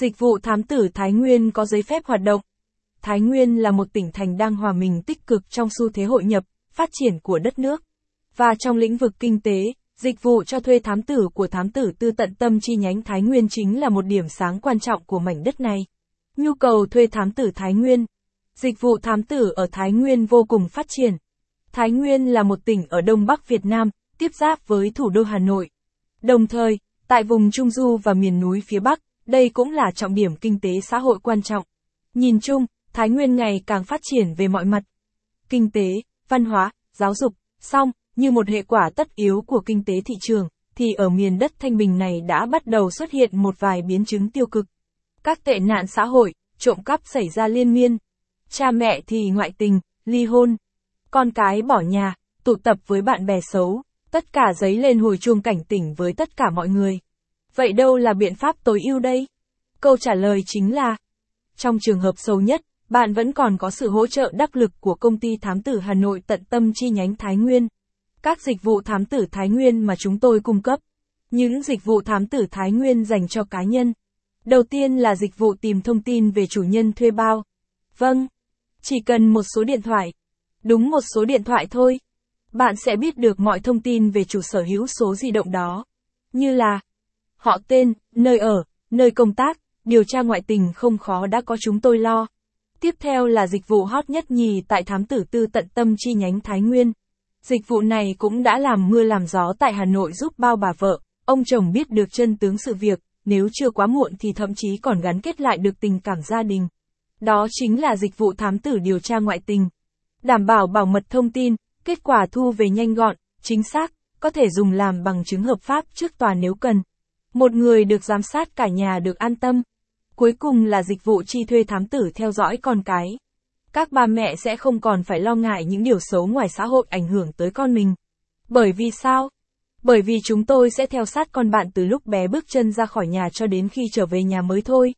Dịch vụ thám tử Thái Nguyên có giấy phép hoạt động. Thái Nguyên là một tỉnh thành đang hòa mình tích cực trong xu thế hội nhập, phát triển của đất nước. Và trong lĩnh vực kinh tế, dịch vụ cho thuê thám tử của thám tử tư tận tâm chi nhánh Thái Nguyên chính là một điểm sáng quan trọng của mảnh đất này. Nhu cầu thuê thám tử Thái Nguyên. Dịch vụ thám tử ở Thái Nguyên vô cùng phát triển. Thái Nguyên là một tỉnh ở Đông Bắc Việt Nam, tiếp giáp với thủ đô Hà Nội. Đồng thời, tại vùng Trung Du và miền núi phía Bắc, đây cũng là trọng điểm kinh tế xã hội quan trọng. Nhìn chung, Thái Nguyên ngày càng phát triển về mọi mặt. Kinh tế, văn hóa, giáo dục, song, như một hệ quả tất yếu của kinh tế thị trường, thì ở miền đất Thanh Bình này đã bắt đầu xuất hiện một vài biến chứng tiêu cực. Các tệ nạn xã hội, trộm cắp xảy ra liên miên. Cha mẹ thì ngoại tình, ly hôn. Con cái bỏ nhà, tụ tập với bạn bè xấu, tất cả giấy lên hồi chuông cảnh tỉnh với tất cả mọi người. Vậy đâu là biện pháp tối ưu đây? Câu trả lời chính là, trong trường hợp sâu nhất, bạn vẫn còn có sự hỗ trợ đắc lực của công ty thám tử Hà Nội tận tâm chi nhánh Thái Nguyên. Các dịch vụ thám tử Thái Nguyên mà chúng tôi cung cấp. Những dịch vụ thám tử Thái Nguyên dành cho cá nhân. Đầu tiên là dịch vụ tìm thông tin về chủ nhân thuê bao. Vâng. Chỉ cần một số điện thoại. Đúng một số điện thoại thôi. Bạn sẽ biết được mọi thông tin về chủ sở hữu số di động đó. Như là họ tên, nơi ở, nơi công tác, điều tra ngoại tình không khó đã có chúng tôi lo. Tiếp theo là dịch vụ hot nhất nhì tại thám tử tư tận tâm chi nhánh Thái Nguyên. Dịch vụ này cũng đã làm mưa làm gió tại Hà Nội giúp bao bà vợ, ông chồng biết được chân tướng sự việc, nếu chưa quá muộn thì thậm chí còn gắn kết lại được tình cảm gia đình. Đó chính là dịch vụ thám tử điều tra ngoại tình. Đảm bảo bảo mật thông tin, kết quả thu về nhanh gọn, chính xác, có thể dùng làm bằng chứng hợp pháp trước tòa nếu cần. Một người được giám sát cả nhà được an tâm. Cuối cùng là dịch vụ chi thuê thám tử theo dõi con cái. Các bà mẹ sẽ không còn phải lo ngại những điều xấu ngoài xã hội ảnh hưởng tới con mình. Bởi vì sao? Bởi vì chúng tôi sẽ theo sát con bạn từ lúc bé bước chân ra khỏi nhà cho đến khi trở về nhà mới thôi.